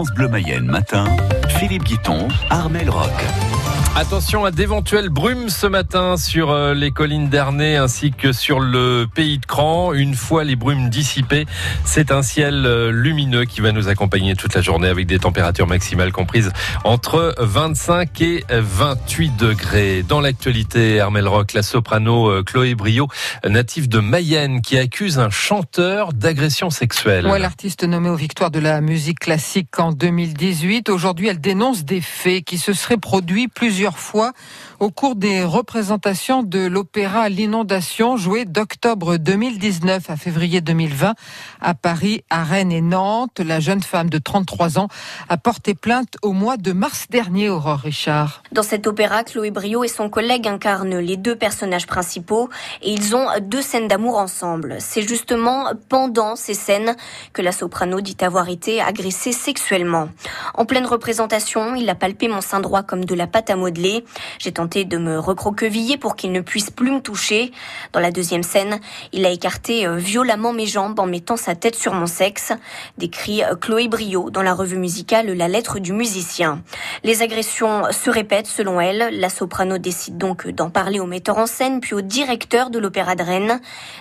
France Bleu Mayenne matin, Philippe Guiton, Armel Rock. Attention à d'éventuelles brumes ce matin sur euh, les collines d'Ernée ainsi que sur le pays de Cran. Une fois les brumes dissipées, c'est un ciel euh, lumineux qui va nous accompagner toute la journée avec des températures maximales comprises entre 25 et 28 degrés. Dans l'actualité, Hermel Rock, la soprano euh, Chloé Brio, native de Mayenne, qui accuse un chanteur d'agression sexuelle. L'artiste nommé aux victoires de la musique classique en 2018. Aujourd'hui, elle dénonce des faits qui se seraient produits plusieurs fois au cours des représentations de l'opéra L'inondation joué d'octobre 2019 à février 2020 à Paris, à Rennes et Nantes. La jeune femme de 33 ans a porté plainte au mois de mars dernier, Aurore Richard. Dans cet opéra, Chloé Brio et son collègue incarnent les deux personnages principaux et ils ont deux scènes d'amour ensemble. C'est justement pendant ces scènes que la soprano dit avoir été agressée sexuellement. En pleine représentation, il a palpé mon sein droit comme de la pâte à modeler. J'ai tenté de me recroqueviller pour qu'il ne puisse plus me toucher. Dans la deuxième scène, il a écarté euh, violemment mes jambes en mettant sa tête sur mon sexe. Décrit euh, Chloé Brio dans la revue musicale La lettre du musicien. Les agressions se répètent selon elle. La soprano décide donc d'en parler au metteur en scène puis au directeur de l'Opéra de Rennes.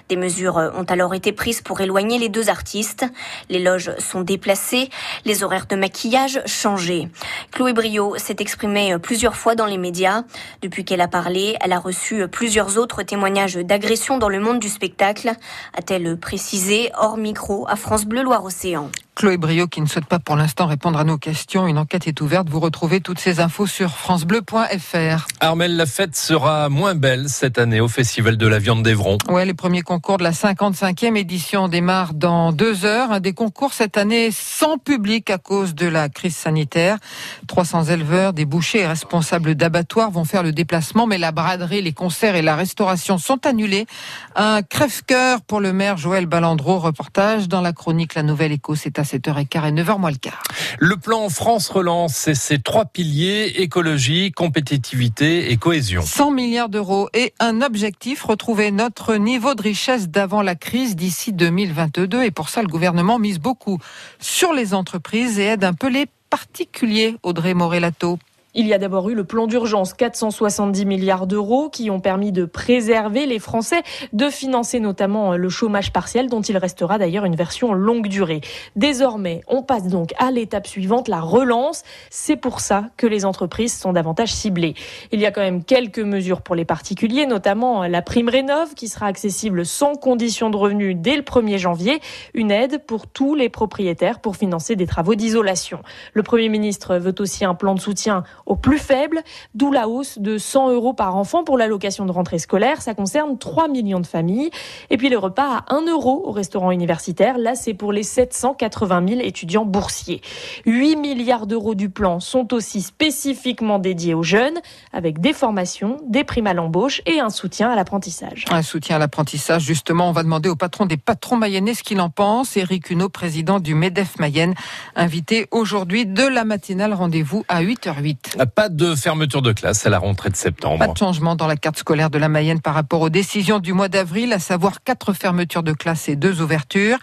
Des mesures euh, ont alors été prises pour éloigner les deux artistes. Les loges sont déplacées, les horaires de maquillage changés. Chloé Brio s'est exprimée plusieurs fois dans les médias. Depuis qu'elle a parlé, elle a reçu plusieurs autres témoignages d'agression dans le monde du spectacle, a-t-elle précisé hors micro à France Bleu Loire-Océan. Chloé Brio qui ne souhaite pas pour l'instant répondre à nos questions. Une enquête est ouverte. Vous retrouvez toutes ces infos sur francebleu.fr. Armel, la fête sera moins belle cette année au Festival de la viande d'Evron. Ouais, les premiers concours de la 55e édition démarrent dans deux heures. Des concours cette année sans public à cause de la crise sanitaire. 300 éleveurs, des bouchers et responsables d'abattoirs vont faire le déplacement, mais la braderie, les concerts et la restauration sont annulés. Un crève-cœur pour le maire Joël Balandreau. Reportage dans la chronique La Nouvelle Éco, c'est à 7h15 et 9h moins le quart. Le plan France Relance, c'est ses trois piliers, écologie, compétitivité et cohésion. 100 milliards d'euros et un objectif, retrouver notre niveau de richesse d'avant la crise d'ici 2022. Et pour ça, le gouvernement mise beaucoup sur les entreprises et aide un peu les particuliers, Audrey Morellato. Il y a d'abord eu le plan d'urgence, 470 milliards d'euros, qui ont permis de préserver les Français, de financer notamment le chômage partiel, dont il restera d'ailleurs une version longue durée. Désormais, on passe donc à l'étape suivante, la relance. C'est pour ça que les entreprises sont davantage ciblées. Il y a quand même quelques mesures pour les particuliers, notamment la prime rénov, qui sera accessible sans condition de revenu dès le 1er janvier, une aide pour tous les propriétaires pour financer des travaux d'isolation. Le Premier ministre veut aussi un plan de soutien aux plus faibles, d'où la hausse de 100 euros par enfant pour l'allocation de rentrée scolaire. Ça concerne 3 millions de familles. Et puis le repas à 1 euro au restaurant universitaire. Là, c'est pour les 780 000 étudiants boursiers. 8 milliards d'euros du plan sont aussi spécifiquement dédiés aux jeunes, avec des formations, des primes à l'embauche et un soutien à l'apprentissage. Un soutien à l'apprentissage, justement, on va demander au patron des patrons mayennais ce qu'il en pense. Éric Huneau, président du MEDEF Mayenne, invité aujourd'hui de la matinale. Rendez-vous à 8h08. Pas de fermeture de classe à la rentrée de septembre. Pas de changement dans la carte scolaire de la Mayenne par rapport aux décisions du mois d'avril, à savoir quatre fermetures de classe et deux ouvertures.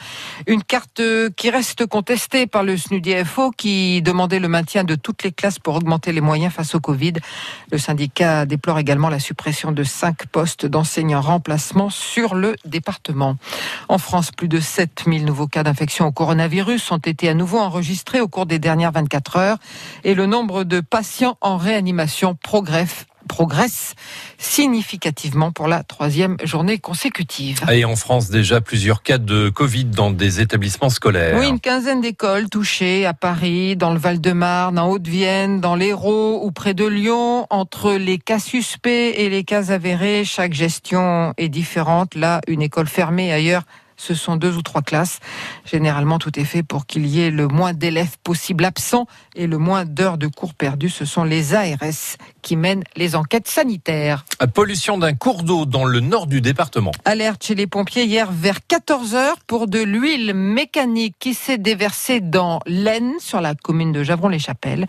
Une carte qui reste contestée par le SNUDFO qui demandait le maintien de toutes les classes pour augmenter les moyens face au Covid. Le syndicat déplore également la suppression de cinq postes d'enseignants remplacement sur le département. En France, plus de 7000 nouveaux cas d'infection au coronavirus ont été à nouveau enregistrés au cours des dernières 24 heures et le nombre de patients en réanimation progresse progresse significativement pour la troisième journée consécutive. Et en France, déjà plusieurs cas de Covid dans des établissements scolaires. Oui, une quinzaine d'écoles touchées à Paris, dans le Val-de-Marne, en Haute-Vienne, dans l'Hérault ou près de Lyon. Entre les cas suspects et les cas avérés, chaque gestion est différente. Là, une école fermée, ailleurs, ce sont deux ou trois classes. Généralement, tout est fait pour qu'il y ait le moins d'élèves possible absents et le moins d'heures de cours perdues. Ce sont les ARS qui mènent les enquêtes sanitaires. Pollution d'un cours d'eau dans le nord du département. Alerte chez les pompiers hier vers 14 heures pour de l'huile mécanique qui s'est déversée dans l'Aisne, sur la commune de Javron-les-Chapelles.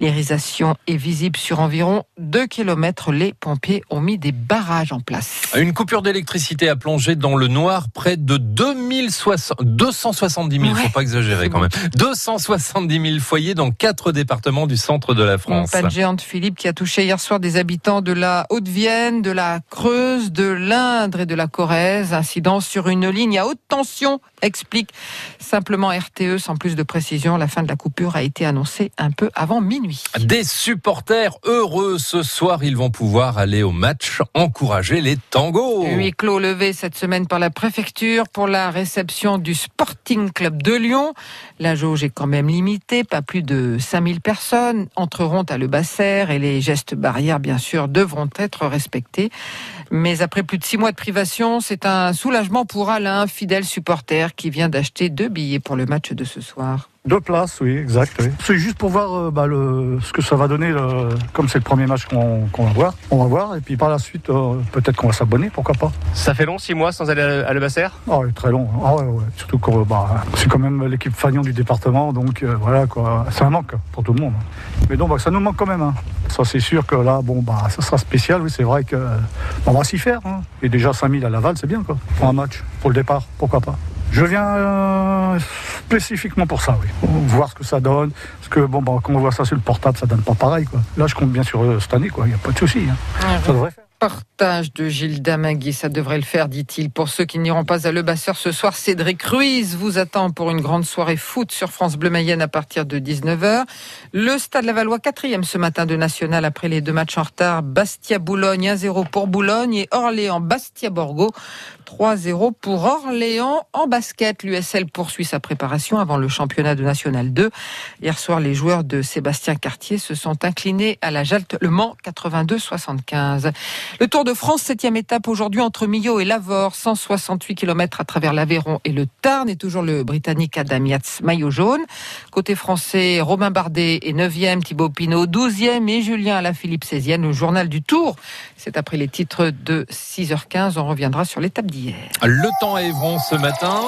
L'irisation est visible sur environ 2 km. Les pompiers ont mis des barrages en place. Une coupure d'électricité a plongé dans le noir près de 2060, 270 000, faut pas exagérer quand même. 270 000 foyers dans quatre départements du centre de la France. Pas de géante Philippe qui a touché hier soir des habitants de la Haute-Vienne, de la Creuse, de l'Indre et de la Corrèze. Incident sur une ligne à haute tension, explique simplement RTE sans plus de précision. La fin de la coupure a été annoncée un peu avant minuit. Des supporters heureux ce soir, ils vont pouvoir aller au match encourager les tangos. Huit clos levé cette semaine par la préfecture pour la réception du Sporting Club de Lyon. La jauge est quand même limitée, pas plus de 5000 personnes entreront à Le Basser et les gestes barrières, bien sûr, devront être respectés. Mais après plus de six mois de privation, c'est un soulagement pour Alain, fidèle supporter, qui vient d'acheter deux billets pour le match de ce soir. Deux places, oui, exact. Oui. C'est juste pour voir euh, bah, le, ce que ça va donner, le, comme c'est le premier match qu'on va voir. On va voir, et puis par la suite, euh, peut-être qu'on va s'abonner, pourquoi pas. Ça fait long, six mois sans aller à Le Basser Ah oui, très long. Ah ouais, ouais. Surtout que bah, c'est quand même l'équipe fagnon du département, donc euh, voilà, quoi. C'est un manque pour tout le monde. Mais donc, bah, ça nous manque quand même. Hein. Ça, c'est sûr que là, bon, bah, ça sera spécial, oui, c'est vrai que s'y faire. Hein. Et déjà 5000 à Laval, c'est bien, quoi. Pour un match, pour le départ, pourquoi pas. Je viens euh, spécifiquement pour ça, oui. Voir ce que ça donne. Parce que bon, bah, quand on voit ça sur le portable, ça donne pas pareil, quoi. Là, je compte bien sur cette année, quoi. Il n'y a pas de souci. Hein. Ça devrait faire. Partage de Gilles Damagui, ça devrait le faire, dit-il. Pour ceux qui n'iront pas à Le Basseur ce soir, Cédric Ruiz vous attend pour une grande soirée foot sur France Bleu Mayenne à partir de 19h. Le Stade Lavallois, quatrième ce matin de National après les deux matchs en retard. Bastia-Boulogne, 1-0 pour Boulogne et Orléans-Bastia-Borgo. 3-0 pour Orléans en basket. L'USL poursuit sa préparation avant le championnat de National 2. Hier soir, les joueurs de Sébastien Cartier se sont inclinés à la Jalte Le Mans 82-75. Le Tour de France, septième étape aujourd'hui entre Millau et Lavore, 168 km à travers l'Aveyron et le Tarn, et toujours le Britannique Adam Yates, maillot jaune. Côté français, Romain Bardet est 9e, Thibaut Pinot 12e et Julien Alaphilippe 16e. Le journal du Tour, c'est après les titres de 6h15. On reviendra sur l'étape d'hier. Le temps à Évron ce matin.